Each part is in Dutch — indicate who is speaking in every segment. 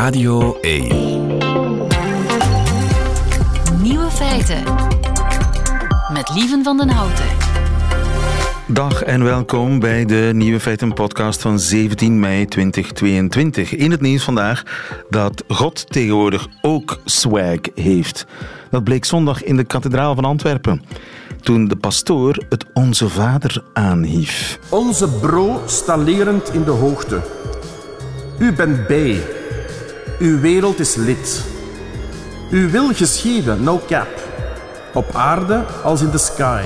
Speaker 1: Radio 1.
Speaker 2: Nieuwe feiten. Met Lieven van den Houten.
Speaker 3: Dag en welkom bij de Nieuwe Feiten podcast van 17 mei 2022. In het nieuws vandaag dat God tegenwoordig ook swag heeft. Dat bleek zondag in de kathedraal van Antwerpen. Toen de pastoor het Onze Vader aanhief.
Speaker 4: Onze bro stalerend in de hoogte. U bent bij. Uw wereld is lid. Uw wil geschieden, no cap. Op aarde als in de sky.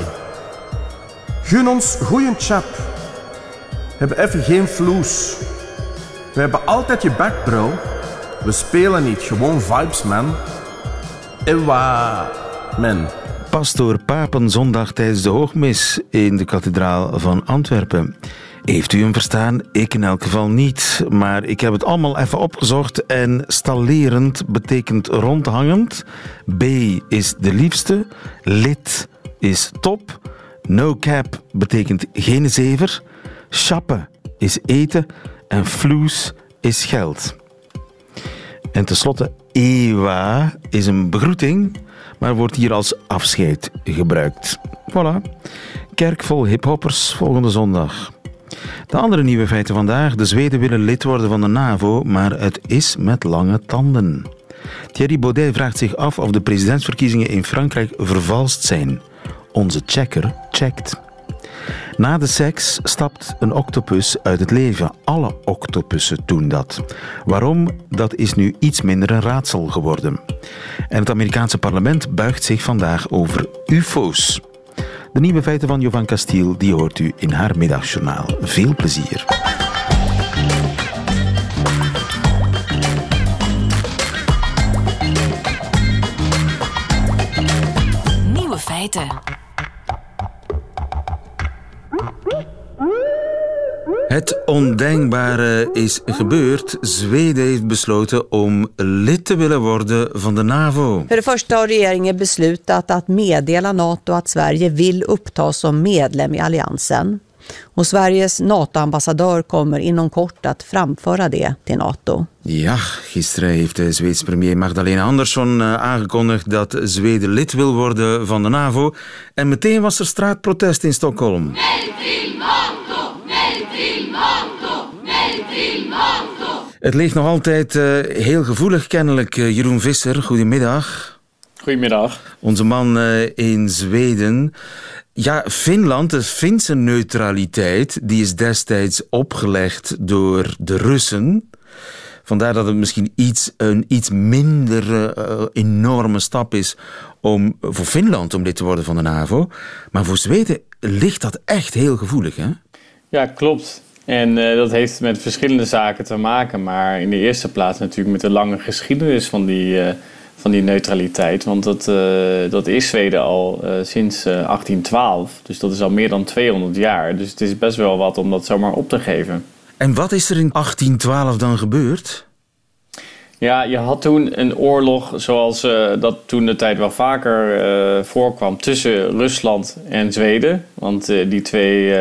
Speaker 4: Gun ons goeien chap. Hebben even geen vloes. We hebben altijd je back, bro. We spelen niet, gewoon vibes, man. Ewa, man.
Speaker 3: Pastoor Papenzondag tijdens de hoogmis in de kathedraal van Antwerpen. Heeft u hem verstaan? Ik in elk geval niet. Maar ik heb het allemaal even opgezocht. En stallerend betekent rondhangend. B is de liefste. Lid is top. No cap betekent geen zever. Chappen is eten. En floes is geld. En tenslotte, ewa is een begroeting, maar wordt hier als afscheid gebruikt. Voilà. Kerk vol hiphoppers volgende zondag. De andere nieuwe feiten vandaag. De Zweden willen lid worden van de NAVO, maar het is met lange tanden. Thierry Baudet vraagt zich af of de presidentsverkiezingen in Frankrijk vervalst zijn. Onze checker checkt. Na de seks stapt een octopus uit het leven. Alle octopussen doen dat. Waarom? Dat is nu iets minder een raadsel geworden. En het Amerikaanse parlement buigt zich vandaag over UFO's. De nieuwe feiten van Jovan Castiel die hoort u in haar middagjournaal. Veel plezier.
Speaker 2: Nieuwe feiten.
Speaker 3: Het ondenkbare is gebeurd. Zweden heeft besloten om lid te willen worden van de NAVO.
Speaker 5: För det första har regeringen beslutat att meddela NATO att Sverige vill upptas som medlem i alliansen. Och Sveriges NATO-ambassadör kommer inom kort att framföra det till NATO.
Speaker 3: Ja, gisteren heeft de Zweedse premier Magdalena Andersson eh, aangekondigd dat Zweden lid wil worden van de NAVO. En meteen was er straatprotest in Stockholm. Het ligt nog altijd eh, heel gevoelig, kennelijk. Eh, Jeroen Visser, goedemiddag.
Speaker 6: Goedemiddag.
Speaker 3: Onze man eh, in Zweden. Ja, Finland, de Finse neutraliteit, die is destijds opgelegd door de Russen. Vandaar dat het misschien iets, een iets minder enorme stap is om, voor Finland om lid te worden van de NAVO. Maar voor Zweden ligt dat echt heel gevoelig, hè?
Speaker 6: Ja, klopt. En eh, dat heeft met verschillende zaken te maken. Maar in de eerste plaats natuurlijk met de lange geschiedenis van die, eh, van die neutraliteit. Want dat, eh, dat is Zweden al sinds eh, 1812. Dus dat is al meer dan 200 jaar. Dus het is best wel wat om dat zomaar op te geven.
Speaker 3: En wat is er in 1812 dan gebeurd?
Speaker 6: Ja, je had toen een oorlog zoals dat toen de tijd wel vaker voorkwam tussen Rusland en Zweden. Want die, twee,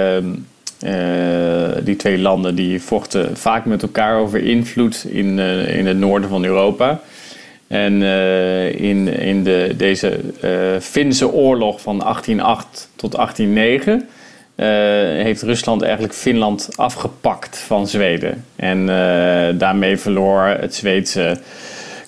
Speaker 6: eh, die twee landen die vochten vaak met elkaar over invloed in, eh, in het noorden van Europa. En eh, in, in de, deze Finse oorlog van 1808 tot 1809 eh, heeft Rusland eigenlijk Finland afgepakt van Zweden. En daarmee verloor het Zweedse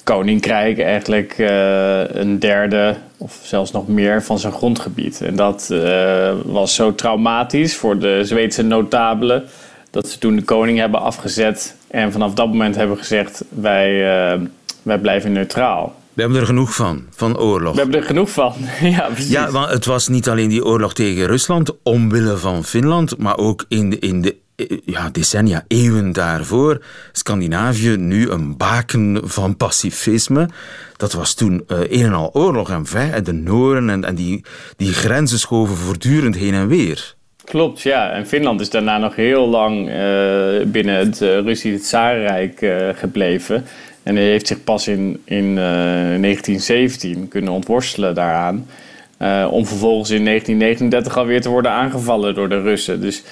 Speaker 6: koninkrijk eigenlijk eh, een derde of zelfs nog meer van zijn grondgebied. En dat eh, was zo traumatisch voor de Zweedse notabelen dat ze toen de koning hebben afgezet en vanaf dat moment hebben gezegd wij, eh, wij blijven neutraal.
Speaker 3: We hebben er genoeg van, van oorlog.
Speaker 6: We hebben er genoeg van. ja, precies.
Speaker 3: Ja, want het was niet alleen die oorlog tegen Rusland, omwille van Finland, maar ook in de, in de ja, decennia, eeuwen daarvoor. Scandinavië, nu een baken van pacifisme. Dat was toen eh, een en al oorlog en vij, de Noren en, en die, die grenzen schoven voortdurend heen en weer.
Speaker 6: Klopt, ja. En Finland is daarna nog heel lang eh, binnen het uh, Russische gebleven. En hij heeft zich pas in, in eh, 1917 kunnen ontworstelen daaraan. om vervolgens in 1939 alweer te worden aangevallen door de Russen. Dus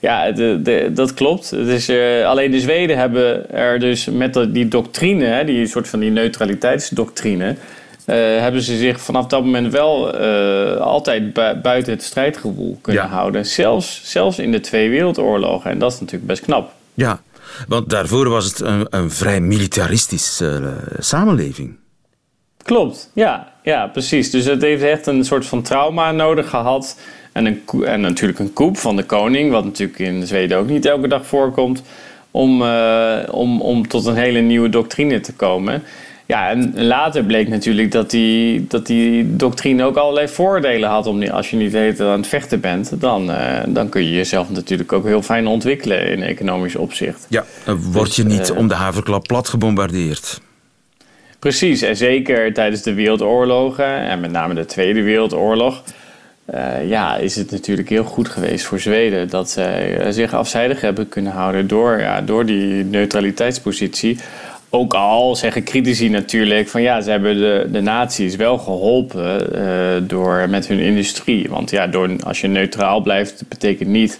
Speaker 6: Ja, de, de, dat klopt. Het is, uh, alleen de Zweden hebben er dus met die doctrine, die soort van die neutraliteitsdoctrine, uh, hebben ze zich vanaf dat moment wel uh, altijd bu buiten het strijdgevoel kunnen houden. Zelfs, zelfs in de twee wereldoorlogen. En dat is natuurlijk best knap.
Speaker 3: Ja, want daarvoor was het een, een vrij militaristische samenleving.
Speaker 6: Klopt, ja, ja, precies. Dus het heeft echt een soort van trauma nodig gehad. En, een, en natuurlijk een koep van de koning, wat natuurlijk in Zweden ook niet elke dag voorkomt, om, uh, om, om tot een hele nieuwe doctrine te komen. Ja, en later bleek natuurlijk dat die, dat die doctrine ook allerlei voordelen had. Om die, als je niet heet aan het vechten bent, dan, uh, dan kun je jezelf natuurlijk ook heel fijn ontwikkelen in economisch opzicht.
Speaker 3: Ja, word dus, je niet uh, om de haverklap plat gebombardeerd.
Speaker 6: Precies, en zeker tijdens de wereldoorlogen en met name de Tweede Wereldoorlog. Uh, ja, is het natuurlijk heel goed geweest voor Zweden dat zij zich afzijdig hebben kunnen houden door, ja, door die neutraliteitspositie. Ook al zeggen critici natuurlijk van ja, ze hebben de, de naties wel geholpen uh, door, met hun industrie. Want ja, door, als je neutraal blijft, betekent niet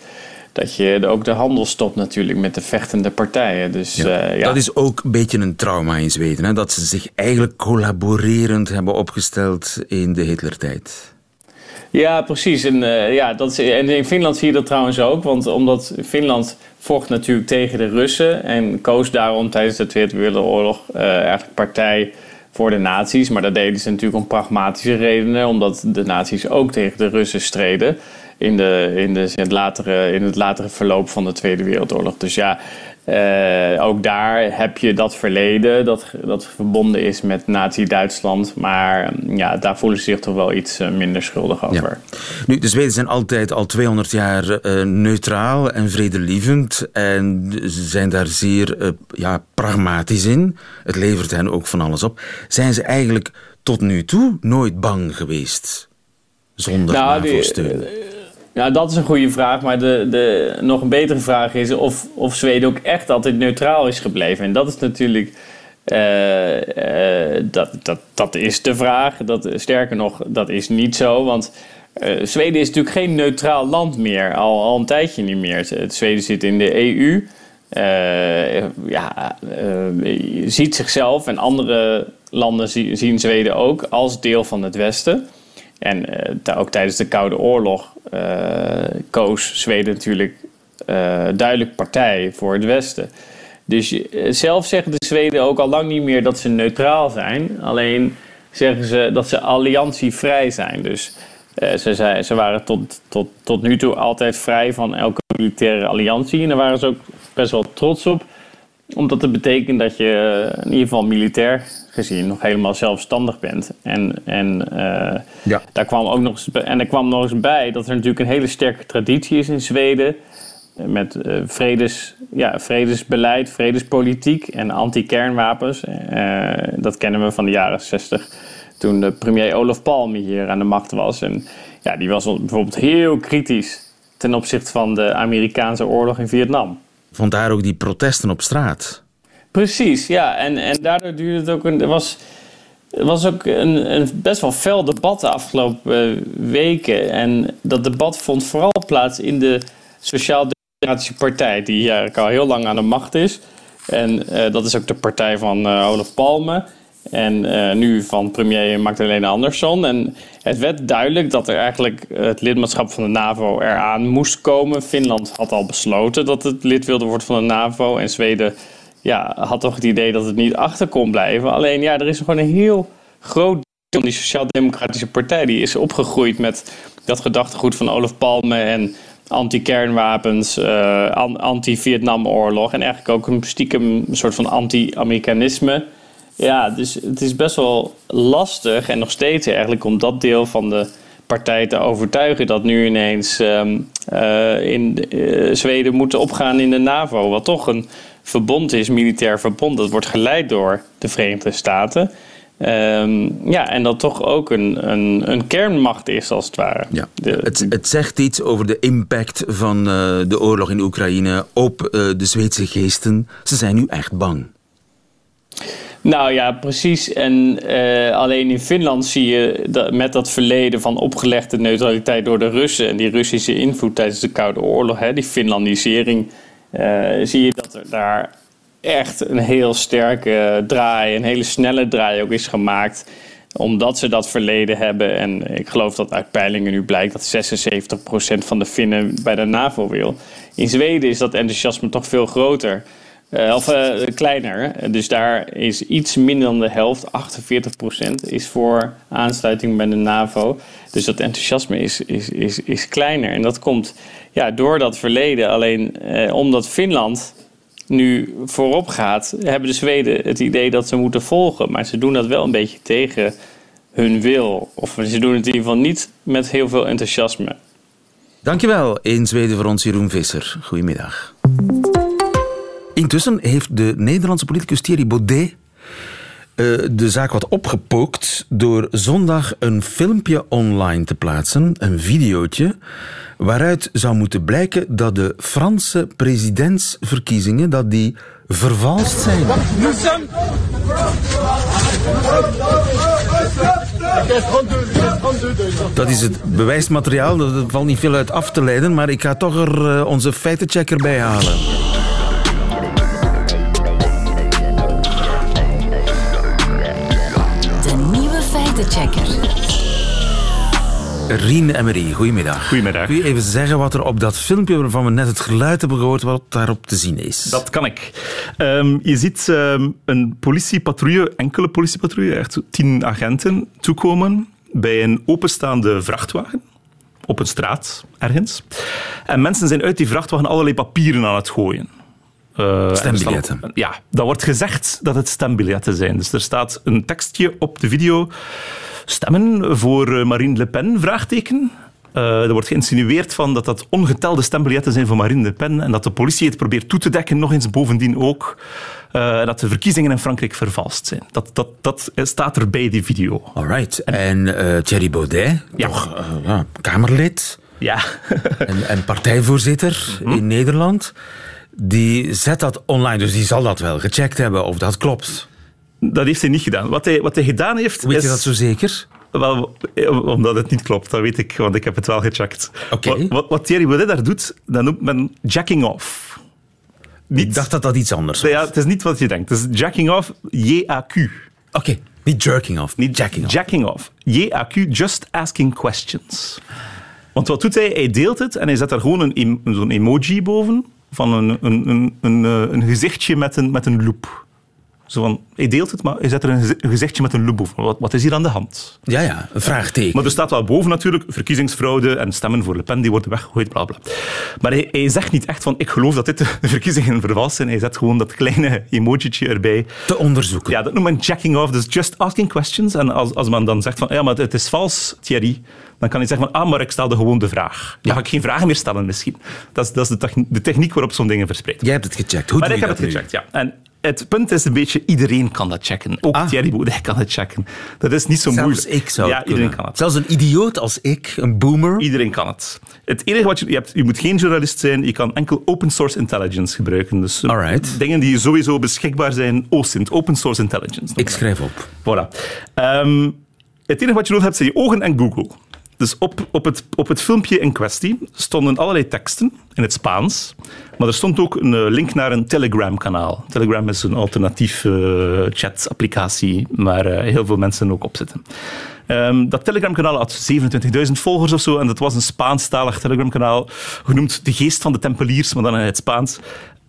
Speaker 6: dat je ook de handel stopt natuurlijk met de vechtende partijen. Dus, ja, uh, ja.
Speaker 3: Dat is ook een beetje een trauma in Zweden, hè? dat ze zich eigenlijk collaborerend hebben opgesteld in de Hitlertijd.
Speaker 6: Ja, precies. En, uh, ja, dat is, en in Finland zie je dat trouwens ook. Want omdat Finland vocht natuurlijk tegen de Russen en koos daarom tijdens de Tweede Wereldoorlog uh, eigenlijk partij voor de nazi's. Maar dat deden ze natuurlijk om pragmatische redenen, omdat de nazi's ook tegen de Russen streden in, de, in, de, in, het, latere, in het latere verloop van de Tweede Wereldoorlog. Dus ja, uh, ook daar heb je dat verleden dat, dat verbonden is met Nazi-Duitsland. Maar ja, daar voelen ze zich toch wel iets uh, minder schuldig over.
Speaker 3: Ja. Nu, de Zweden zijn altijd al 200 jaar uh, neutraal en vredelievend. En zijn daar zeer ja, pragmatisch in. Het levert hen ook van alles op. Zijn ze eigenlijk tot nu toe nooit bang geweest? Zonder nou, NAVO-steun?
Speaker 6: Ja, dat is een goede vraag. Maar de, de nog een betere vraag is of, of Zweden ook echt altijd neutraal is gebleven. En dat is natuurlijk. Uh, uh, dat, dat, dat is de vraag. Dat, sterker nog, dat is niet zo. Want uh, Zweden is natuurlijk geen neutraal land meer. Al, al een tijdje niet meer. Zweden zit in de EU. ja, ziet zichzelf en andere landen zien Zweden ook als deel van het Westen. En uh, ook tijdens de Koude Oorlog uh, koos Zweden natuurlijk uh, duidelijk partij voor het Westen. Dus zelf zeggen de Zweden ook al lang niet meer dat ze neutraal zijn. Alleen zeggen ze dat ze alliantievrij zijn. Dus ze, zei, ze waren tot, tot, tot nu toe altijd vrij van elke militaire alliantie. En daar waren ze ook best wel trots op omdat het betekent dat je in ieder geval militair gezien nog helemaal zelfstandig bent. En, en, uh, ja. daar kwam ook nog eens, en er kwam nog eens bij dat er natuurlijk een hele sterke traditie is in Zweden. Met uh, vredes, ja, vredesbeleid, vredespolitiek en anti-kernwapens. Uh, dat kennen we van de jaren 60. Toen de premier Olaf Palme hier aan de macht was. En ja, die was bijvoorbeeld heel kritisch ten opzichte van de Amerikaanse oorlog in Vietnam.
Speaker 3: Vandaar ook die protesten op straat.
Speaker 6: Precies, ja. En, en daardoor duurde het ook een. Er was, er was ook een, een best wel fel debat de afgelopen weken. En dat debat vond vooral plaats in de Sociaal-Democratische Partij, die eigenlijk al heel lang aan de macht is. En uh, dat is ook de partij van uh, Olaf Palme. En uh, nu van premier Magdalena Andersson. En het werd duidelijk dat er eigenlijk het lidmaatschap van de NAVO eraan moest komen. Finland had al besloten dat het lid wilde worden van de NAVO. En Zweden ja, had toch het idee dat het niet achter kon blijven. Alleen ja, er is gewoon een heel groot deel die Sociaal-Democratische Partij. Die is opgegroeid met dat gedachtegoed van Olaf Palme en anti-kernwapens, uh, anti-Vietnamoorlog. En eigenlijk ook een stiekem soort van anti-Amerikanisme. Ja, dus het is best wel lastig en nog steeds eigenlijk om dat deel van de partij te overtuigen dat nu ineens um, uh, in uh, Zweden moeten opgaan in de NAVO. Wat toch een verbond is, militair verbond. Dat wordt geleid door de Verenigde Staten. Um, ja, en dat toch ook een, een, een, kernmacht is, als het ware.
Speaker 3: Ja. het, het, zegt iets over de impact van uh, de oorlog in Oekraïne op de Zweedse geesten. Ze zijn nu echt bang.
Speaker 6: Nou ja, precies. En uh, alleen in Finland zie je dat met dat verleden van opgelegde neutraliteit door de Russen en die Russische invloed tijdens de Koude Oorlog, hè, die Finlandisering, uh, zie je dat er daar echt een heel sterke draai, een hele snelle draai ook is gemaakt omdat ze dat verleden hebben. En ik geloof dat uit peilingen nu blijkt dat 76% van de Finnen bij de NAVO wil. In Zweden is dat enthousiasme toch veel groter. Uh, of uh, kleiner. Dus daar is iets minder dan de helft, 48%, is voor aansluiting bij de NAVO. Dus dat enthousiasme is, is, is, is kleiner. En dat komt ja, door dat verleden. Alleen uh, omdat Finland nu voorop gaat, hebben de Zweden het idee dat ze moeten volgen. Maar ze doen dat wel een beetje tegen hun wil. Of ze doen het in ieder geval niet met heel veel enthousiasme.
Speaker 3: Dankjewel in Zweden voor ons Jeroen Visser. Goedemiddag. Intussen heeft de Nederlandse politicus Thierry Baudet eh, de zaak wat opgepookt door zondag een filmpje online te plaatsen, een videootje, waaruit zou moeten blijken dat de Franse presidentsverkiezingen dat die vervalst zijn. Dat is het bewijsmateriaal, er valt niet veel uit af te leiden, maar ik ga toch er eh, onze feitenchecker bij halen.
Speaker 2: Feitenchecker.
Speaker 3: Rien Emery, goedemiddag.
Speaker 1: Goedemiddag.
Speaker 3: Kun je even zeggen wat er op dat filmpje waarvan we net het geluid hebben gehoord, wat daarop te zien is?
Speaker 1: Dat kan ik. Um, je ziet um, een politiepatrouille, enkele politiepatrouille, echt tien agenten, toekomen bij een openstaande vrachtwagen op een straat ergens. En mensen zijn uit die vrachtwagen allerlei papieren aan het gooien.
Speaker 3: Uh, stembiljetten.
Speaker 1: ja, dat wordt gezegd dat het stembiljetten zijn. Dus er staat een tekstje op de video. Stemmen voor eh, Marine Le Pen? Vraagteken. Uh, er wordt geïnsinueerd van dat dat ongetelde stembiljetten zijn voor Marine Le Pen en dat de politie het probeert toe te dekken, nog eens bovendien ook. Uh, dat de verkiezingen in Frankrijk vervalst zijn. Dat, dat, dat staat er bij die video.
Speaker 3: Alright. En, en uh, Thierry Baudet, ja. toch ja, Kamerlid
Speaker 1: ja.
Speaker 3: en, en partijvoorzitter mm -hmm. in Nederland die zet dat online, dus die zal dat wel gecheckt hebben of dat klopt.
Speaker 1: Dat heeft hij niet gedaan. Wat hij, wat hij gedaan heeft.
Speaker 3: Weet
Speaker 1: is,
Speaker 3: je dat zo zeker?
Speaker 1: Wel, omdat het niet klopt, dat weet ik, want ik heb het wel gecheckt.
Speaker 3: Okay.
Speaker 1: Wat, wat Thierry Baudet daar doet, dat noemt men jacking off.
Speaker 3: Niet, ik dacht dat dat iets anders was.
Speaker 1: Ja, het is niet wat je denkt. Het is jacking off, J-A-Q.
Speaker 3: Oké, okay. niet jerking off, niet jacking off.
Speaker 1: Jacking off. J-A-Q, just asking questions. Want wat doet hij? Hij deelt het en hij zet daar gewoon een, zo'n emoji boven van een, een, een, een, een gezichtje met een, met een loop. Zo van, hij deelt het, maar hij zet er een gezichtje met een loop boven. Wat, wat is hier aan de hand?
Speaker 3: Ja, ja, een vraagteken.
Speaker 1: Maar er staat wel boven natuurlijk verkiezingsfraude en stemmen voor Le Pen, die worden weggegooid, bla bla. Maar hij, hij zegt niet echt van, ik geloof dat dit de verkiezingen vervalst zijn. Hij zet gewoon dat kleine emojietje erbij.
Speaker 3: Te onderzoeken.
Speaker 1: Ja, dat noemt men checking off, dus just asking questions. En als, als men dan zegt van, ja, maar het is vals, Thierry, dan kan hij zeggen van, ah, maar ik stelde gewoon de vraag. Dan ja. ga ik geen vragen meer stellen misschien. Dat is, dat is de, techniek, waarop zo'n dingen verspreidt.
Speaker 3: Jij hebt het gecheckt. Hoe
Speaker 1: maar
Speaker 3: doe
Speaker 1: ik heb
Speaker 3: dat
Speaker 1: het gecheckt, ja. En het punt is een beetje, iedereen kan dat checken. Ook ah. Thierry Baudet kan het checken. Dat is niet zo
Speaker 3: Zelfs
Speaker 1: moeilijk.
Speaker 3: ik zou
Speaker 1: Ja,
Speaker 3: het
Speaker 1: iedereen kan het.
Speaker 3: Zelfs een idioot als ik, een boomer.
Speaker 1: Iedereen kan het. Het enige wat je, je hebt, je moet geen journalist zijn, je kan enkel open source intelligence gebruiken. Dus
Speaker 3: Alright.
Speaker 1: dingen die sowieso beschikbaar zijn, OSINT, open source intelligence.
Speaker 3: Ik schrijf op.
Speaker 1: Voilà. Um, het enige wat je nodig hebt zijn je ogen en Google. Dus op, op, het, op het filmpje in kwestie stonden allerlei teksten in het Spaans. Maar er stond ook een link naar een Telegram-kanaal. Telegram is een alternatief uh, chat-applicatie waar uh, heel veel mensen ook op zitten. Um, dat Telegram-kanaal had 27.000 volgers of zo. En dat was een Spaanstalig Telegram-kanaal, genoemd De Geest van de Tempeliers, maar dan in het Spaans.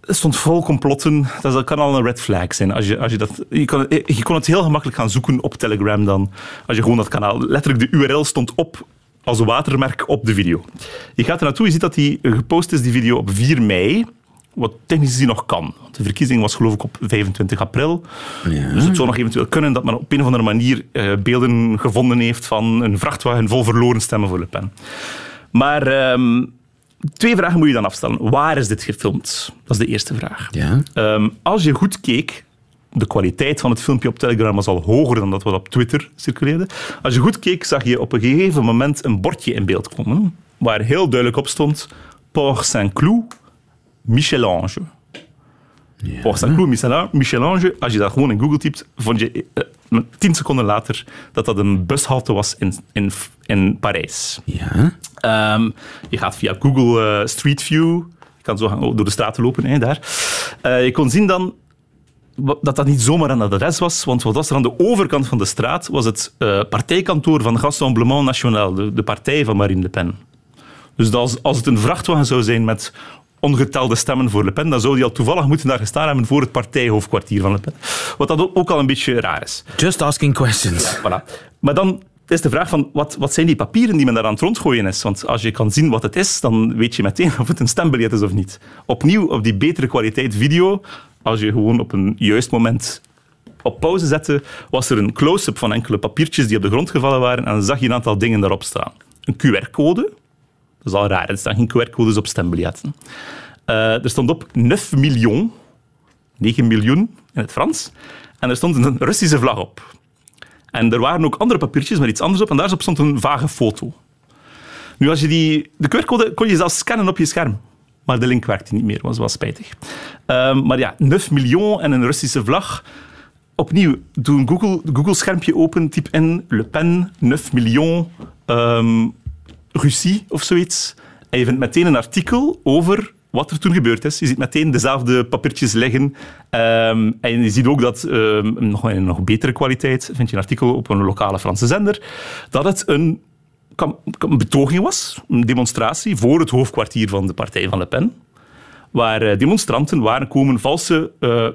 Speaker 1: Het stond vol complotten. Dat kan al een red flag zijn. Als je, als je, dat, je, kon, je kon het heel gemakkelijk gaan zoeken op Telegram dan. Als je gewoon dat kanaal... Letterlijk, de URL stond op als watermerk op de video. Je gaat er naartoe, je ziet dat die gepost is, die video, op 4 mei. Wat technisch gezien nog kan. Want de verkiezing was geloof ik op 25 april.
Speaker 3: Ja.
Speaker 1: Dus het zou nog eventueel kunnen dat men op een of andere manier uh, beelden gevonden heeft van een vrachtwagen vol verloren stemmen voor Le Pen. Maar... Um, Twee vragen moet je dan afstellen. Waar is dit gefilmd? Dat is de eerste vraag.
Speaker 3: Ja.
Speaker 1: Um, als je goed keek, de kwaliteit van het filmpje op Telegram was al hoger dan dat wat op Twitter circuleerde. Als je goed keek, zag je op een gegeven moment een bordje in beeld komen, waar heel duidelijk op stond Port Saint-Cloud, Michel-Ange. Porcelin Michelin- Michelange, als je dat gewoon in Google typt, vond je eh, tien seconden later dat dat een bushalte was in, in, in Parijs.
Speaker 3: Ja.
Speaker 1: Ehm, je gaat via Google eh, Street View, je kan zo gaan door de straten lopen, hè, daar. Eh, je kon zien dan dat dat niet zomaar een adres was, want wat was er aan de overkant van de straat, was het eh, partijkantoor van Rassemblement National, de, de partij van Marine Le Pen. Dus als, als het een vrachtwagen zou zijn met ongetelde stemmen voor Le Pen, dan zou die al toevallig moeten daar gestaan hebben voor het partijhoofdkwartier van Le Pen. Wat dat ook- ook al een beetje raar is.
Speaker 3: Just asking questions.
Speaker 1: Voilà. Maar dan is de vraag van, wat, wat zijn die papieren die men daar aan het rondgooien is? Want als je kan zien wat het is, dan weet je meteen of het een stembiljet is of niet. Opnieuw, op die betere kwaliteit video, als je gewoon op een juist moment op pauze zette, was er een close-up van enkele papiertjes die op de grond gevallen waren en dan zag je een aantal dingen daarop staan. Een QR-code, dat is al raar, er staan geen QR-codes op stembiljetten. Eh, er stond op 9 miljoen, 9 miljoen in het Frans, en er stond een Russische vlag op. En er waren ook andere papiertjes met iets anders op en daar stond een vage foto. Nu, als je die, de QR-code kon je zelfs scannen op je scherm. Maar de link werkte niet meer, was wel spijtig. Ehm, maar ja, 9 miljoen en een Russische vlag. Opnieuw, doe een Google- Google-schermpje open, typ in Le Pen, 9 miljoen, ehm, Russie of zoiets. En je vindt meteen een artikel over wat er toen gebeurd is. Je ziet meteen dezelfde papiertjes liggen. Ehm, en je ziet ook dat, ehm, nog in een nog betere kwaliteit, vind je een artikel op een lokale Franse zender, dat het een, een betoging was, een demonstratie voor het hoofdkwartier van de partij van Le Pen, waar eh, demonstranten waren komen valse eh,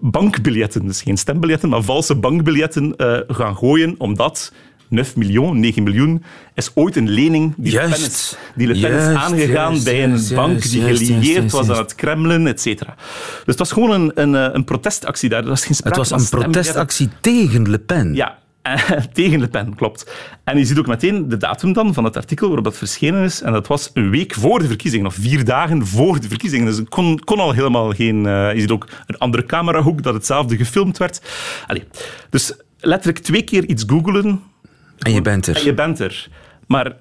Speaker 1: bankbiljetten, dus geen stembiljetten, maar valse bankbiljetten eh, gaan gooien, omdat 9 miljoen, 9 miljoen, is ooit een lening die Le Pen is, die Le Pen is aangegaan
Speaker 3: juist,
Speaker 1: bij een bank die gelieerd was aan het Kremlin, et cetera. Dus het was gewoon een, een, een protestactie daar. Was geen
Speaker 3: Het was een protestactie tegen Le Pen.
Speaker 1: Ja, tegen Le Pen, klopt. En je ziet ook meteen de datum dan van het artikel waarop dat verschenen is. En dat was een week voor de verkiezingen, of vier dagen voor de verkiezingen. Dus het kon, kon al helemaal geen... eh, je ziet ook een andere camerahoek dat hetzelfde gefilmd werd. Allee. Dus letterlijk twee keer iets googelen
Speaker 3: En je bent er.
Speaker 1: en je bent er. Maar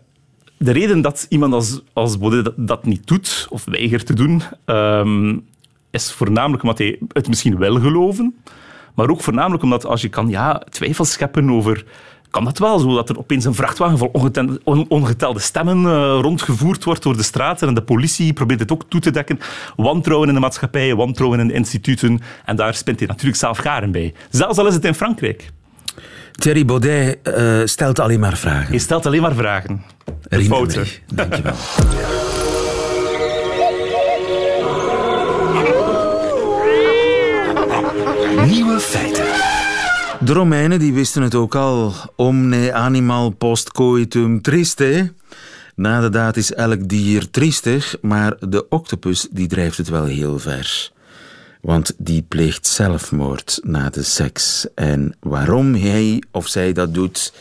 Speaker 1: de reden dat iemand als, als Baudet dat, dat niet doet, of weigert te doen, ehm, is voornamelijk omdat hij het misschien wil geloven. Maar ook voornamelijk omdat als je kan ja, twijfels scheppen over... Kan dat wel, zo dat er opeens een vrachtwagen vol ongetelde, on- ongetelde stemmen eh, rondgevoerd wordt door de straten en de politie probeert het ook toe te dekken. Wantrouwen in de maatschappij, wantrouwen in de instituten. En daar spint hij natuurlijk zelf garen bij. Zelfs al is het in Frankrijk.
Speaker 3: Thierry Baudet eh, stelt alleen maar vragen.
Speaker 1: Je stelt alleen maar vragen. Fouten.
Speaker 3: me. Dankjewel. De Romeinen die wisten het ook al. Omne animal post coitum triste. Na de is elk dier triestig, maar de octopus die drijft het wel heel ver. Want die pleegt zelfmoord na de seks. En waarom hij of zij dat doet,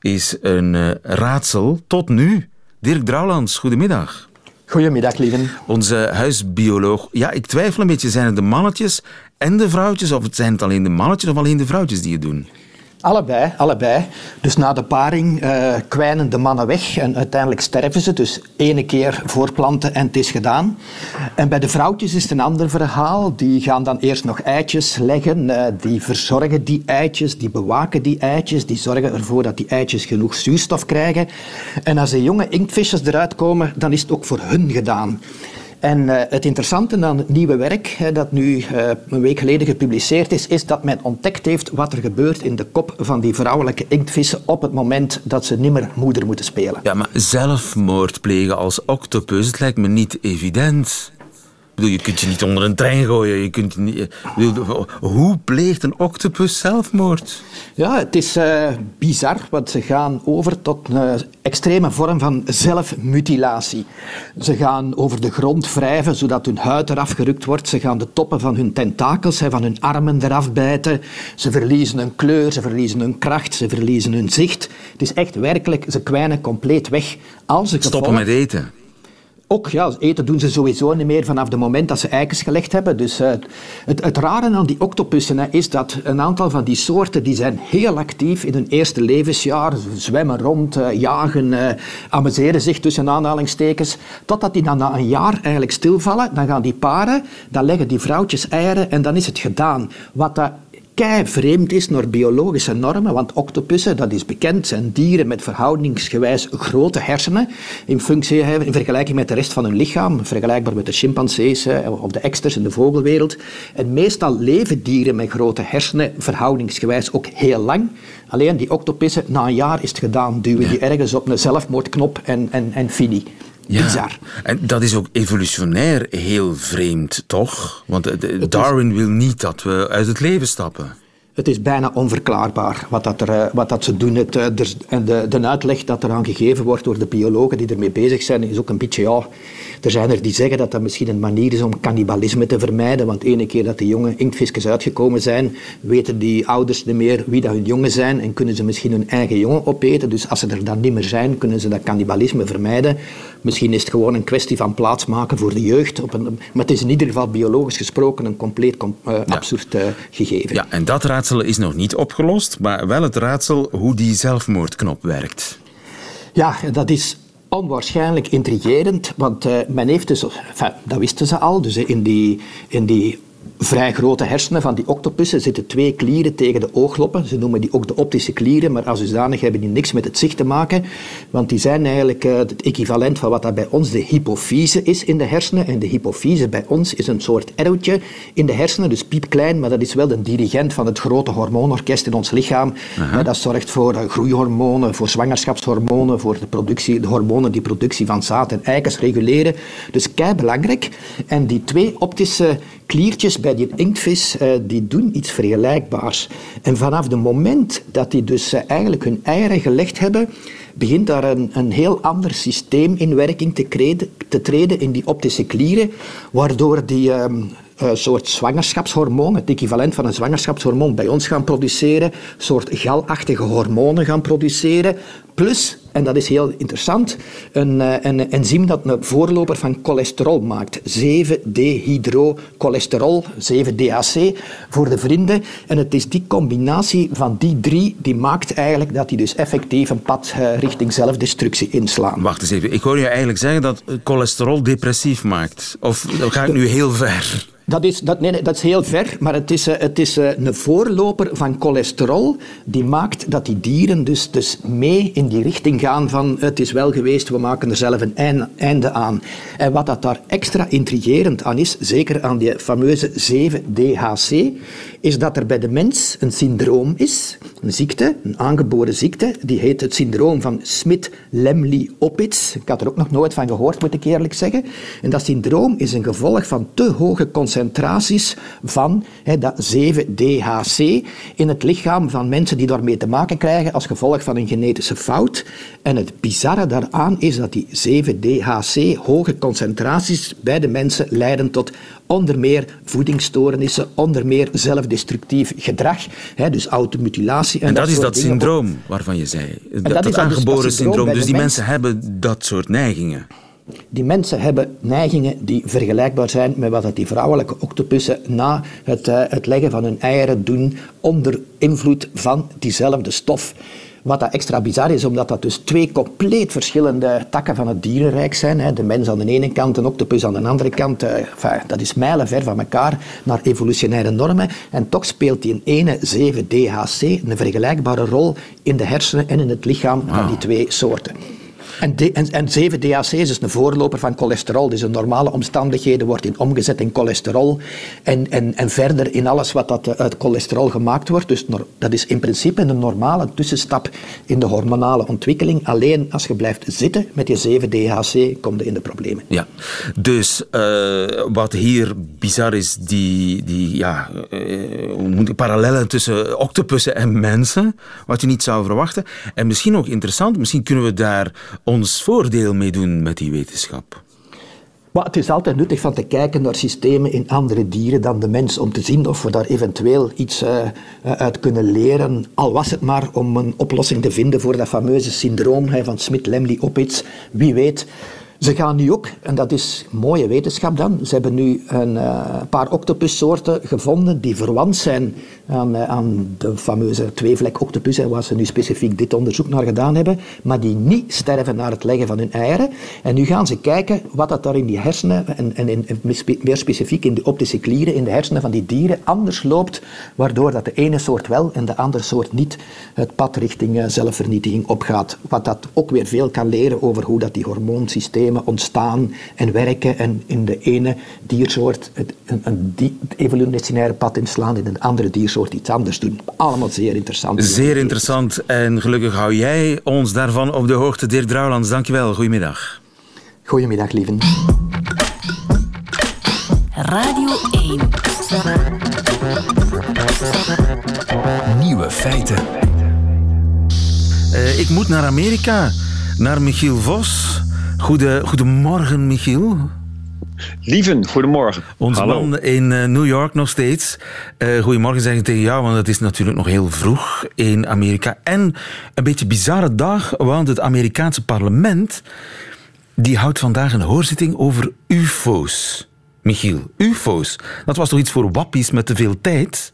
Speaker 3: is een eh, raadsel tot nu. Dirk Drouwlands, goedemiddag.
Speaker 7: Goedemiddag, lieven.
Speaker 3: Onze huisbioloog. Ja, ik twijfel een beetje. Zijn het de mannetjes en de vrouwtjes? Of zijn het alleen de mannetjes of alleen de vrouwtjes die het doen?
Speaker 7: Allebei, allebei. Dus na de paring eh, kwijnen de mannen weg en uiteindelijk sterven ze. Dus ene keer voorplanten en het is gedaan. En bij de vrouwtjes is het een ander verhaal. Die gaan dan eerst nog eitjes leggen. eh, die verzorgen die eitjes, die bewaken die eitjes. Die zorgen ervoor dat die eitjes genoeg zuurstof krijgen. En als de jonge inktvisjes eruit komen, dan is het ook voor hun gedaan. En eh, het interessante aan het nieuwe werk, dat nu eh, een week geleden gepubliceerd is, is dat men ontdekt heeft wat er gebeurt in de kop van die vrouwelijke inktvissen op het moment dat ze nimmer moeder moeten spelen.
Speaker 3: Ja, maar zelfmoord plegen als octopus, het lijkt me niet evident. Bedoel, je kunt je niet onder een trein gooien. Je kunt niet, bedoel, hoe pleegt een octopus zelfmoord?
Speaker 7: Ja, het is eh, bizar, want ze gaan over tot een extreme vorm van zelfmutilatie. Ze gaan over de grond wrijven, zodat hun huid eraf gerukt wordt. Ze gaan de toppen van hun tentakels, van hun armen eraf bijten. Ze verliezen hun kleur, ze verliezen hun kracht, ze verliezen hun zicht. Het is echt werkelijk, ze kwijnen compleet weg. Als ze
Speaker 3: Stoppen
Speaker 7: gevolg-
Speaker 3: met eten.
Speaker 7: Ook, ja, eten doen ze sowieso niet meer vanaf het moment dat ze eikens gelegd hebben. Dus uh, het, het rare aan die octopussen hè, is dat een aantal van die soorten die zijn heel actief in hun eerste levensjaar. Ze zwemmen rond, uh, jagen, uh, amuseren zich tussen aanhalingstekens. Totdat die dan na een jaar eigenlijk stilvallen. Dan gaan die paren, dan leggen die vrouwtjes eieren en dan is het gedaan. Wat dat kei vreemd is naar biologische normen, want octopussen, dat is bekend, zijn dieren met verhoudingsgewijs grote hersenen in, functie, in vergelijking met de rest van hun lichaam, vergelijkbaar met de chimpansees of de eksters in de vogelwereld. En meestal leven dieren met grote hersenen verhoudingsgewijs ook heel lang. Alleen die octopussen, na een jaar is het gedaan, duwen die ergens op een zelfmoordknop en, en, en fini. Ja. Bizar.
Speaker 3: En dat is ook evolutionair heel vreemd, toch? Want eh, Darwin wil niet dat we uit het leven stappen.
Speaker 7: Het is bijna onverklaarbaar wat, dat er, eh, wat dat ze doen. Het, eh, en de, de uitleg dat eraan gegeven wordt door de biologen die ermee bezig zijn, is ook een beetje, ja, er zijn er die zeggen dat dat misschien een manier is om cannibalisme te vermijden, want ene keer dat de jonge inktvisjes uitgekomen zijn, weten die ouders niet meer wie dat hun jongen zijn en kunnen ze misschien hun eigen jongen opeten. Dus als ze er dan niet meer zijn, kunnen ze dat cannibalisme vermijden. Misschien is het gewoon een kwestie van plaatsmaken voor de jeugd. Op een, maar het is in ieder geval biologisch gesproken een compleet uh, absurd uh, gegeven.
Speaker 3: Ja, en dat raadsel is nog niet opgelost, maar wel het raadsel hoe die zelfmoordknop werkt.
Speaker 7: Ja, dat is onwaarschijnlijk intrigerend, want uh, men heeft dus, enfin, dat wisten ze al, dus in die, in die vrij grote hersenen van die octopussen zitten twee klieren tegen de oogloppen. Ze noemen die ook de optische klieren, maar als dusdanig hebben die niks met het zicht te maken, want die zijn eigenlijk uh, het equivalent van wat dat bij ons de hypofyse is in de hersenen. En de hypofyse bij ons is een soort erwtje in de hersenen, dus piepklein, maar dat is wel de dirigent van het grote hormoonorkest in ons lichaam. Uh, dat zorgt voor uh, groeihormonen, voor zwangerschapshormonen, voor de, productie, de hormonen die productie van zaad en eikens reguleren. Dus kei belangrijk. En die twee optische kliertjes bij die inktvis, uh, die doen iets vergelijkbaars. En vanaf het moment dat die dus uh, eigenlijk hun eieren gelegd hebben, begint daar een, een heel ander systeem in werking te, kreden, te treden in die optische klieren, waardoor die... Een soort zwangerschapshormoon, het equivalent van een zwangerschapshormoon, bij ons gaan produceren, een soort galachtige hormonen gaan produceren, plus en dat is heel interessant, een, een enzym dat een voorloper van cholesterol maakt. 7-dehydrocholesterol, 7-DHC voor de vrienden. En het is die combinatie van die drie die maakt eigenlijk dat die dus effectief een pad richting zelfdestructie inslaan.
Speaker 3: Wacht eens even, ik hoor je eigenlijk zeggen dat cholesterol depressief maakt. Of ga ik nu heel ver?
Speaker 7: Dat is, dat, nee, dat is heel ver, maar het is, het is een voorloper van cholesterol die maakt dat die dieren dus, dus mee in die richting gaan van het is wel geweest, we maken er zelf een einde aan. En wat dat daar extra intrigerend aan is, zeker aan die fameuze 7-DHC, is dat er bij de mens een syndroom is, een ziekte, een aangeboren ziekte, die heet het syndroom van Smith-Lemli-Opitz. Ik had er ook nog nooit van gehoord, moet ik eerlijk zeggen. En dat syndroom is een gevolg van te hoge concentraties van dat 7-DHC in het lichaam van mensen die daarmee te maken krijgen als gevolg van een genetische fout. En het bizarre daaraan is dat die 7-DHC, hoge concentraties bij de mensen, leiden tot onder meer voedingsstoornissen, onder meer zelfdestructief gedrag, hè, dus automutilatie.
Speaker 3: En, en dat, dat is dat syndroom waarvan je zei. Dat, dat, dat aangeboren syndroom. Dus die mensen hebben dat soort neigingen.
Speaker 7: Die mensen hebben neigingen die vergelijkbaar zijn met wat die vrouwelijke octopussen na het, uh, het leggen van hun eieren doen onder invloed van diezelfde stof. Wat dat extra bizar is, omdat dat dus twee compleet verschillende takken van het dierenrijk zijn. Hè. De mens aan de ene kant en octopus aan de andere kant. Eh, enfin, dat is mijlenver van elkaar naar evolutionaire normen. En toch speelt die ene 7-DHC een vergelijkbare rol in de hersenen en in het lichaam van die twee soorten. En, en, en 7-DHC is dus een voorloper van cholesterol. Dus in normale omstandigheden wordt in omgezet in cholesterol. En, en, en verder in alles wat dat uit cholesterol gemaakt wordt. Dus dat is in principe een normale tussenstap in de hormonale ontwikkeling. Alleen als je blijft zitten met je 7-DHC, kom je in de problemen.
Speaker 3: Ja, dus uh, wat hier bizar is, die, die ja, uh, parallellen tussen octopussen en mensen, wat je niet zou verwachten. En misschien ook interessant, misschien kunnen we daar ons voordeel mee doen met die wetenschap?
Speaker 7: Maar het is altijd nuttig van te kijken naar systemen in andere dieren dan de mens, om te zien of we daar eventueel iets uh, uit kunnen leren. Al was het maar om een oplossing te vinden voor dat fameuze syndroom van Smith-Lemli-Opitz. Wie weet Ze gaan nu ook, en dat is mooie wetenschap dan, ze hebben nu een uh, paar octopussoorten gevonden die verwant zijn aan, uh, aan de fameuze tweevlek octopus, waar ze nu specifiek dit onderzoek naar gedaan hebben, maar die niet sterven na het leggen van hun eieren. En nu gaan ze kijken wat dat daar in die hersenen, en, en meer specifiek in de optische klieren, in de hersenen van die dieren, anders loopt, waardoor dat de ene soort wel en de andere soort niet het pad richting uh, zelfvernietiging opgaat. Wat dat ook weer veel kan leren over hoe dat die hormoonsysteem ontstaan en werken en in de ene diersoort het, een, een die, evolutionaire pad inslaan en in de andere diersoort iets anders doen. Allemaal zeer interessant.
Speaker 3: Zeer interessant en gelukkig hou jij ons daarvan op de hoogte. Dirk Drouwlands, dankjewel. Goedemiddag.
Speaker 7: Goedemiddag, lieven.
Speaker 2: Radio 1.
Speaker 8: Nieuwe feiten.
Speaker 3: Uh, ik moet naar Amerika, naar Michiel Vos. Goede, goedemorgen, Michiel.
Speaker 9: Lieven, goedemorgen.
Speaker 3: Ons
Speaker 9: Hallo.
Speaker 3: man in uh, New York nog steeds. Uh, goedemorgen zeggen tegen jou, want het is natuurlijk nog heel vroeg in Amerika. En een beetje bizarre dag, want het Amerikaanse parlement die houdt vandaag een hoorzitting over ufo's. Michiel, ufo's. Dat was toch iets voor wappies met te veel tijd?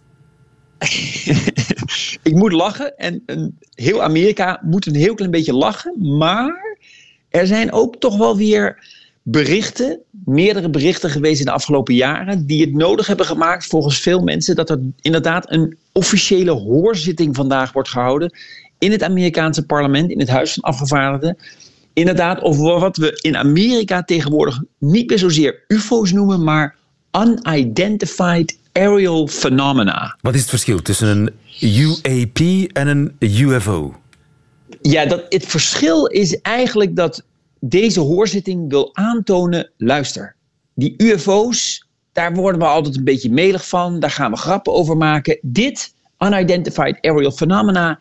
Speaker 9: ik moet lachen en, en heel Amerika moet een heel klein beetje lachen, maar er zijn ook toch wel weer berichten, meerdere berichten geweest in de afgelopen jaren, die het nodig hebben gemaakt volgens veel mensen dat er inderdaad een officiële hoorzitting vandaag wordt gehouden in het Amerikaanse parlement, in het Huis van Afgevaardigden. Inderdaad, over wat we in Amerika tegenwoordig niet meer zozeer UFO's noemen, maar unidentified aerial phenomena.
Speaker 3: Wat is het verschil tussen een UAP en een UFO?
Speaker 9: Ja, dat, het verschil is eigenlijk dat deze hoorzitting wil aantonen, luister, die UFO's, daar worden we altijd een beetje melig van, daar gaan we grappen over maken. Dit, unidentified aerial phenomena,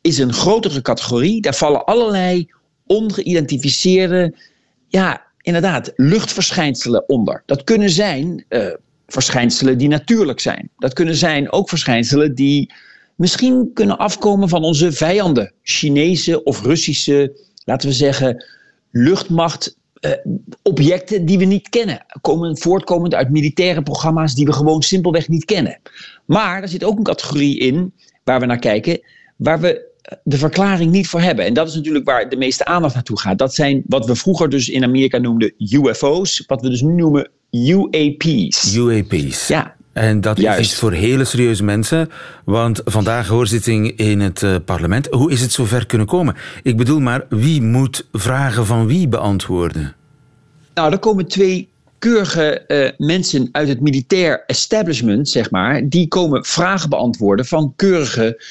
Speaker 9: is een grotere categorie. Daar vallen allerlei ongeïdentificeerde, ja, inderdaad, luchtverschijnselen onder. Dat kunnen zijn uh, verschijnselen die natuurlijk zijn. Dat kunnen zijn ook verschijnselen die misschien kunnen afkomen van onze vijanden. Chinese of Russische, laten we zeggen, luchtmacht. Uh, objecten die we niet kennen, komen voortkomend uit militaire programma's die we gewoon simpelweg niet kennen. Maar er zit ook een categorie in waar we naar kijken, waar we de verklaring niet voor hebben. En dat is natuurlijk waar de meeste aandacht naartoe gaat. Dat zijn wat we vroeger dus in Amerika noemden UFO's, wat we dus nu noemen UAP's.
Speaker 3: UAP's.
Speaker 9: Ja.
Speaker 3: En dat
Speaker 9: Juist.
Speaker 3: is iets voor hele serieuze mensen, want vandaag hoorzitting in het uh, parlement. Hoe is het zover kunnen komen? Ik bedoel maar, wie moet vragen van wie beantwoorden?
Speaker 9: Nou, er komen twee keurige uh, mensen uit het militair establishment, zeg maar, die komen vragen beantwoorden van keurige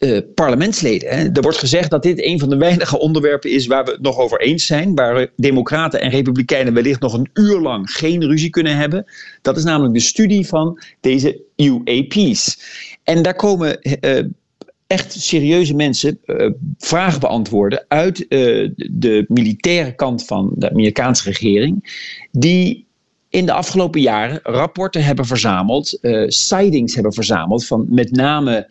Speaker 9: uh, parlementsleden. Er wordt gezegd dat dit een van de weinige onderwerpen is waar we het nog over eens zijn. Waar Democraten en Republikeinen wellicht nog een uur lang geen ruzie kunnen hebben. Dat is namelijk de studie van deze UAP's. En daar komen uh, echt serieuze mensen uh, vragen beantwoorden uit de militaire kant van de Amerikaanse regering. Die in de afgelopen jaren rapporten hebben verzameld, sightings hebben verzameld van met name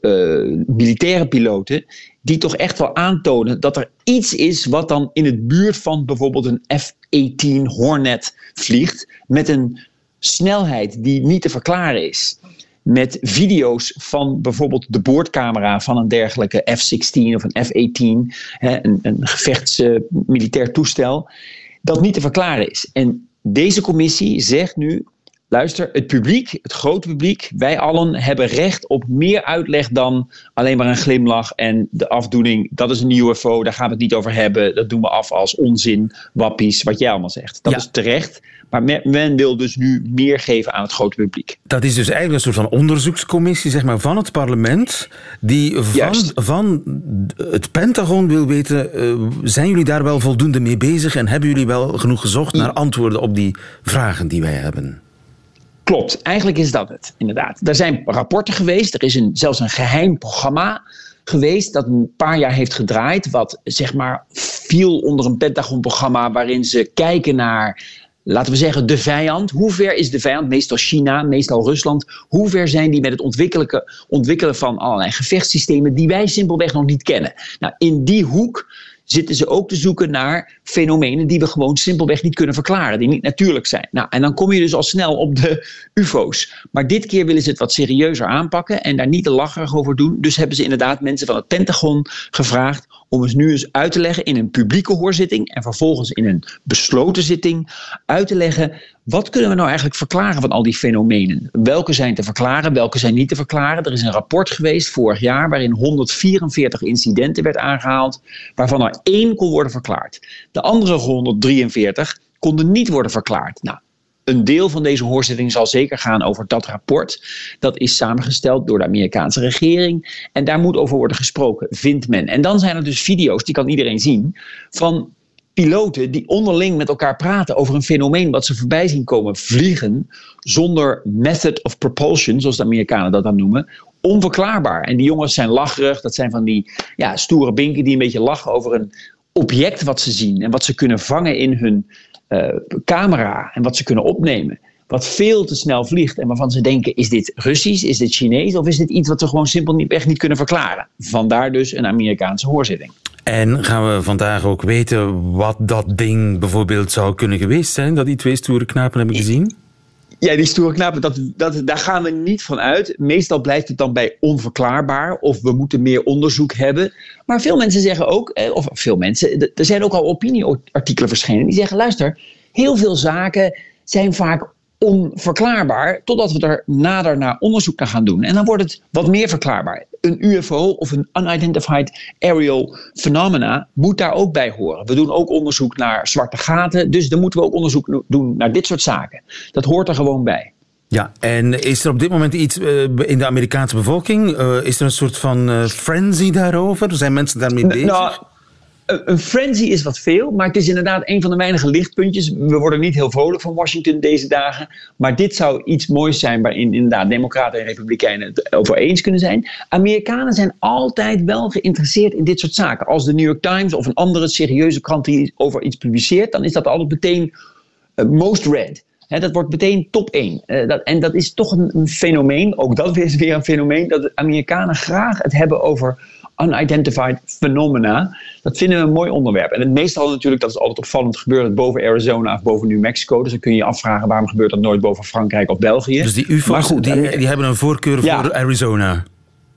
Speaker 9: uh, militaire piloten, die toch echt wel aantonen dat er iets is wat dan in het buurt van bijvoorbeeld een F-18 Hornet vliegt, met een snelheid die niet te verklaren is. Met video's van bijvoorbeeld de boordcamera van een dergelijke F-16 of een F-18, hè, een, een gevechtsmilitair uh, toestel, dat niet te verklaren is. En deze commissie zegt nu: luister, het publiek, het grote publiek, wij allen hebben recht op meer uitleg dan alleen maar een glimlach en de afdoening. Dat is een UFO, daar gaan we het niet over hebben. Dat doen we af als onzin, wappies, wat jij allemaal zegt. Dat
Speaker 3: Ja.
Speaker 9: is terecht. Maar men, men wil dus nu meer geven aan het grote publiek.
Speaker 3: Dat is dus eigenlijk een soort van onderzoekscommissie zeg maar, van het parlement, die van, van het Pentagon wil weten, eh, zijn jullie daar wel voldoende mee bezig en hebben jullie wel genoeg gezocht naar antwoorden op die vragen die wij hebben?
Speaker 9: Klopt, eigenlijk is dat het, inderdaad. Er zijn rapporten geweest, er is een, zelfs een geheim programma geweest dat een paar jaar heeft gedraaid, wat zeg maar viel onder een Pentagon-programma waarin ze kijken naar, laten we zeggen, de vijand. Hoe ver is de vijand, meestal China, meestal Rusland, hoe ver zijn die met het ontwikkelen, van allerlei gevechtssystemen die wij simpelweg nog niet kennen? Nou, in die hoek zitten ze ook te zoeken naar fenomenen die we gewoon simpelweg niet kunnen verklaren, die niet natuurlijk zijn. Nou, en dan kom je dus al snel op de UFO's. Maar dit keer willen ze het wat serieuzer aanpakken en daar niet te lacherig over doen. Dus hebben ze inderdaad mensen van het Pentagon gevraagd om eens nu eens uit te leggen in een publieke hoorzitting en vervolgens in een besloten zitting uit te leggen wat kunnen we nou eigenlijk verklaren van al die fenomenen? Welke zijn te verklaren, welke zijn niet te verklaren? Er is een rapport geweest vorig jaar waarin 144 incidenten werd aangehaald, waarvan er één kon worden verklaard. De andere 143 konden niet worden verklaard. Nou, een deel van deze hoorzitting zal zeker gaan over dat rapport. Dat is samengesteld door de Amerikaanse regering. En daar moet over worden gesproken, vindt men. En dan zijn er dus video's, die kan iedereen zien, van piloten die onderling met elkaar praten over een fenomeen wat ze voorbij zien komen vliegen zonder method of propulsion, zoals de Amerikanen dat dan noemen, onverklaarbaar. En die jongens zijn lacherig, dat zijn van die ja, stoere binken die een beetje lachen over een object wat ze zien en wat ze kunnen vangen in hun uh, camera en wat ze kunnen opnemen. Wat veel te snel vliegt en waarvan ze denken: is dit Russisch, is dit Chinees of is dit iets wat we gewoon simpel niet, echt niet kunnen verklaren? Vandaar dus een Amerikaanse hoorzitting.
Speaker 3: En gaan we vandaag ook weten wat dat ding bijvoorbeeld zou kunnen geweest zijn, dat die twee stoere knapen hebben gezien?
Speaker 9: Ja, die stoere knapen, dat, dat, daar gaan we niet van uit. Meestal blijft het dan bij onverklaarbaar of we moeten meer onderzoek hebben. Maar veel mensen zeggen ook, eh, of veel mensen, er zijn ook al opinieartikelen verschenen die zeggen: luister, heel veel zaken zijn vaak onverklaarbaar, totdat we er nader naar onderzoek naar gaan doen. En dan wordt het wat meer verklaarbaar. Een UFO of een Unidentified Aerial Phenomena moet daar ook bij horen. We doen ook onderzoek naar zwarte gaten, dus dan moeten we ook onderzoek doen naar dit soort zaken. Dat hoort er gewoon bij.
Speaker 3: Ja, en is er op dit moment iets uh, in de Amerikaanse bevolking? Uh, is er een soort van uh, frenzy daarover? Zijn mensen daarmee bezig? Nou,
Speaker 9: een frenzy is wat veel, maar het is inderdaad een van de weinige lichtpuntjes. We worden niet heel vrolijk van Washington deze dagen. Maar dit zou iets moois zijn waarin inderdaad Democraten en Republikeinen het over eens kunnen zijn. Amerikanen zijn altijd wel geïnteresseerd in dit soort zaken. Als de New York Times of een andere serieuze krant over iets publiceert, dan is dat altijd meteen uh, most read. dat wordt meteen top 1. Uh, dat, en dat is toch een, een fenomeen, ook dat is weer een fenomeen, dat Amerikanen graag het hebben over unidentified phenomena. Dat vinden we een mooi onderwerp. En het meestal natuurlijk, dat is altijd opvallend, gebeurt het boven Arizona of boven New Mexico. Dus dan kun je je afvragen waarom gebeurt dat nooit boven Frankrijk of België.
Speaker 3: Dus die UFO's, die, die, hebben een voorkeur voor Arizona.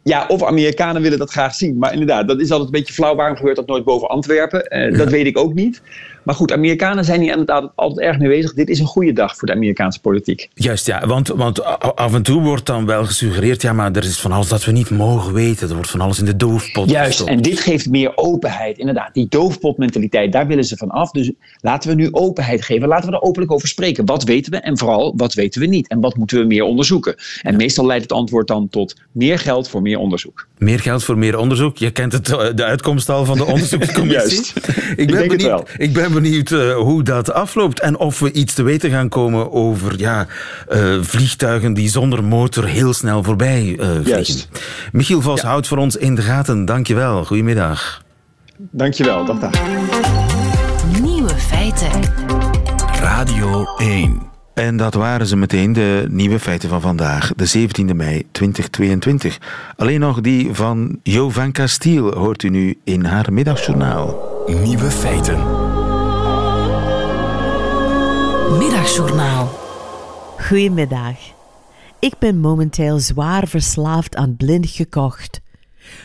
Speaker 9: Ja, of Amerikanen willen dat graag zien. Maar inderdaad, dat is altijd een beetje flauw. Waarom gebeurt dat nooit boven Antwerpen? Uh, Dat weet ik ook niet. Maar goed, Amerikanen zijn hier inderdaad altijd erg mee bezig. Dit is een goede dag voor de Amerikaanse politiek.
Speaker 3: Juist, ja. Want, want af en toe wordt dan wel gesuggereerd... ja, maar er is van alles dat we niet mogen weten. Er wordt van alles in de doofpot
Speaker 9: Juist, en dit geeft meer openheid. Inderdaad, die doofpotmentaliteit, daar willen ze van af. Dus laten we nu openheid geven. Laten we er openlijk over spreken. Wat weten we en vooral, wat weten we niet? En wat moeten we meer onderzoeken? En meestal leidt het antwoord dan tot meer geld voor meer onderzoek.
Speaker 3: Meer geld voor meer onderzoek? Je kent het, eh, de uitkomst al van de onderzoekscommissie.
Speaker 9: Juist. Ik, ben ik benieuwd,
Speaker 3: Ik ben benieuwd uh, hoe dat afloopt en of we iets te weten gaan komen over ja, uh, vliegtuigen die zonder motor heel snel voorbij uh, vliegen. Juist. Michiel Vos ja. houdt voor ons in de gaten. Dankjewel. Goedemiddag.
Speaker 9: Dankjewel. Dag dag.
Speaker 2: Nieuwe feiten.
Speaker 8: Radio 1.
Speaker 3: En dat waren ze meteen, de nieuwe feiten van vandaag, de 17e mei 2022. Alleen nog die van Jo van Castiel hoort u nu in haar middagjournaal.
Speaker 8: Nieuwe feiten.
Speaker 2: Middagjournaal.
Speaker 10: Goedemiddag. Ik ben momenteel zwaar verslaafd aan blind gekocht.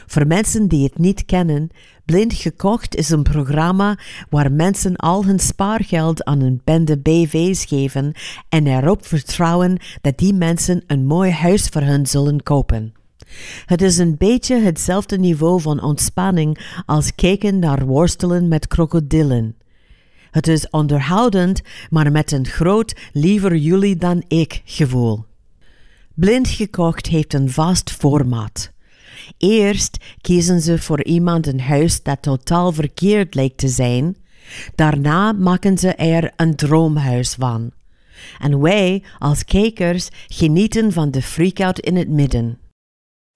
Speaker 10: Voor mensen die het niet kennen, Blind Gekocht is een programma waar mensen al hun spaargeld aan een bende BV's geven en erop vertrouwen dat die mensen een mooi huis voor hen zullen kopen. Het is een beetje hetzelfde niveau van ontspanning als kijken naar worstelen met krokodillen. Het is onderhoudend, maar met een groot liever jullie dan ik gevoel. Blind gekocht heeft een vast formaat. Eerst kiezen ze voor iemand een huis dat totaal verkeerd lijkt te zijn. Daarna maken ze er een droomhuis van. En wij, als kijkers, genieten van de freakout in het midden.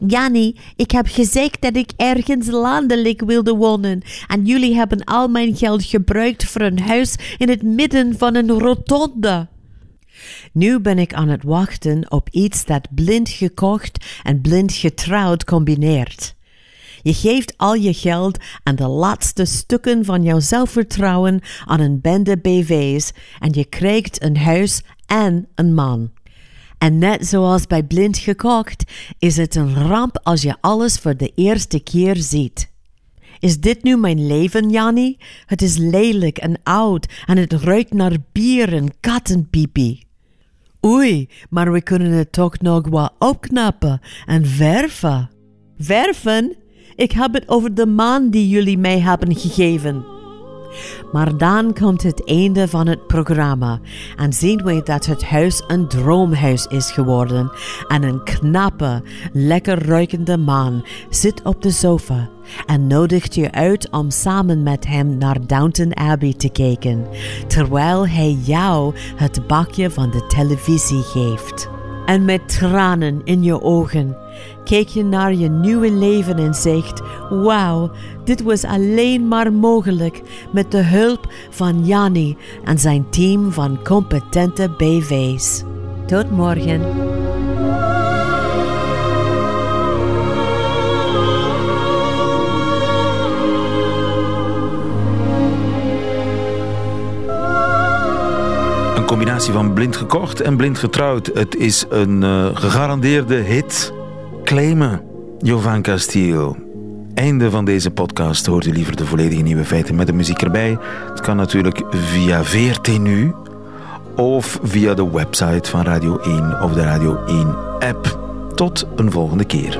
Speaker 10: Jannie, ik heb gezegd dat ik ergens landelijk wilde wonen en jullie hebben al mijn geld gebruikt voor een huis in het midden van een rotonde. Nu ben ik aan het wachten op iets dat blind gekocht en blind getrouwd combineert. Je geeft al je geld en de laatste stukken van jouw zelfvertrouwen aan een bende BV's en je krijgt een huis en een man. En net zoals bij blind gekocht, is het een ramp als je alles voor de eerste keer ziet. Is dit nu mijn leven, Janni? Het is lelijk en oud en het ruikt naar bier en kattenpipi. Oei, maar we kunnen het toch nog wat opknappen en verven. Verven? Ik heb het over de maan die jullie mij hebben gegeven. Maar dan komt het einde van het programma en zien we dat het huis een droomhuis is geworden en een knappe, lekker ruikende man zit op de sofa en nodigt je uit om samen met hem naar Downton Abbey te kijken, terwijl hij jou het bakje van de televisie geeft. En met tranen in je ogen kijk je naar je nieuwe leven en zegt: Wauw, dit was alleen maar mogelijk met de hulp van Janni en zijn team van competente BV's. Tot morgen.
Speaker 3: Een combinatie van blind gekocht en blind getrouwd. Het is een uh, gegarandeerde hit. Claimen, Jovan Castiel. Einde van deze podcast. Hoort u liever de volledige nieuwe feiten met de muziek erbij? Het kan natuurlijk via VRT Nu of via de website van Radio 1 of de Radio 1 app. Tot een volgende keer.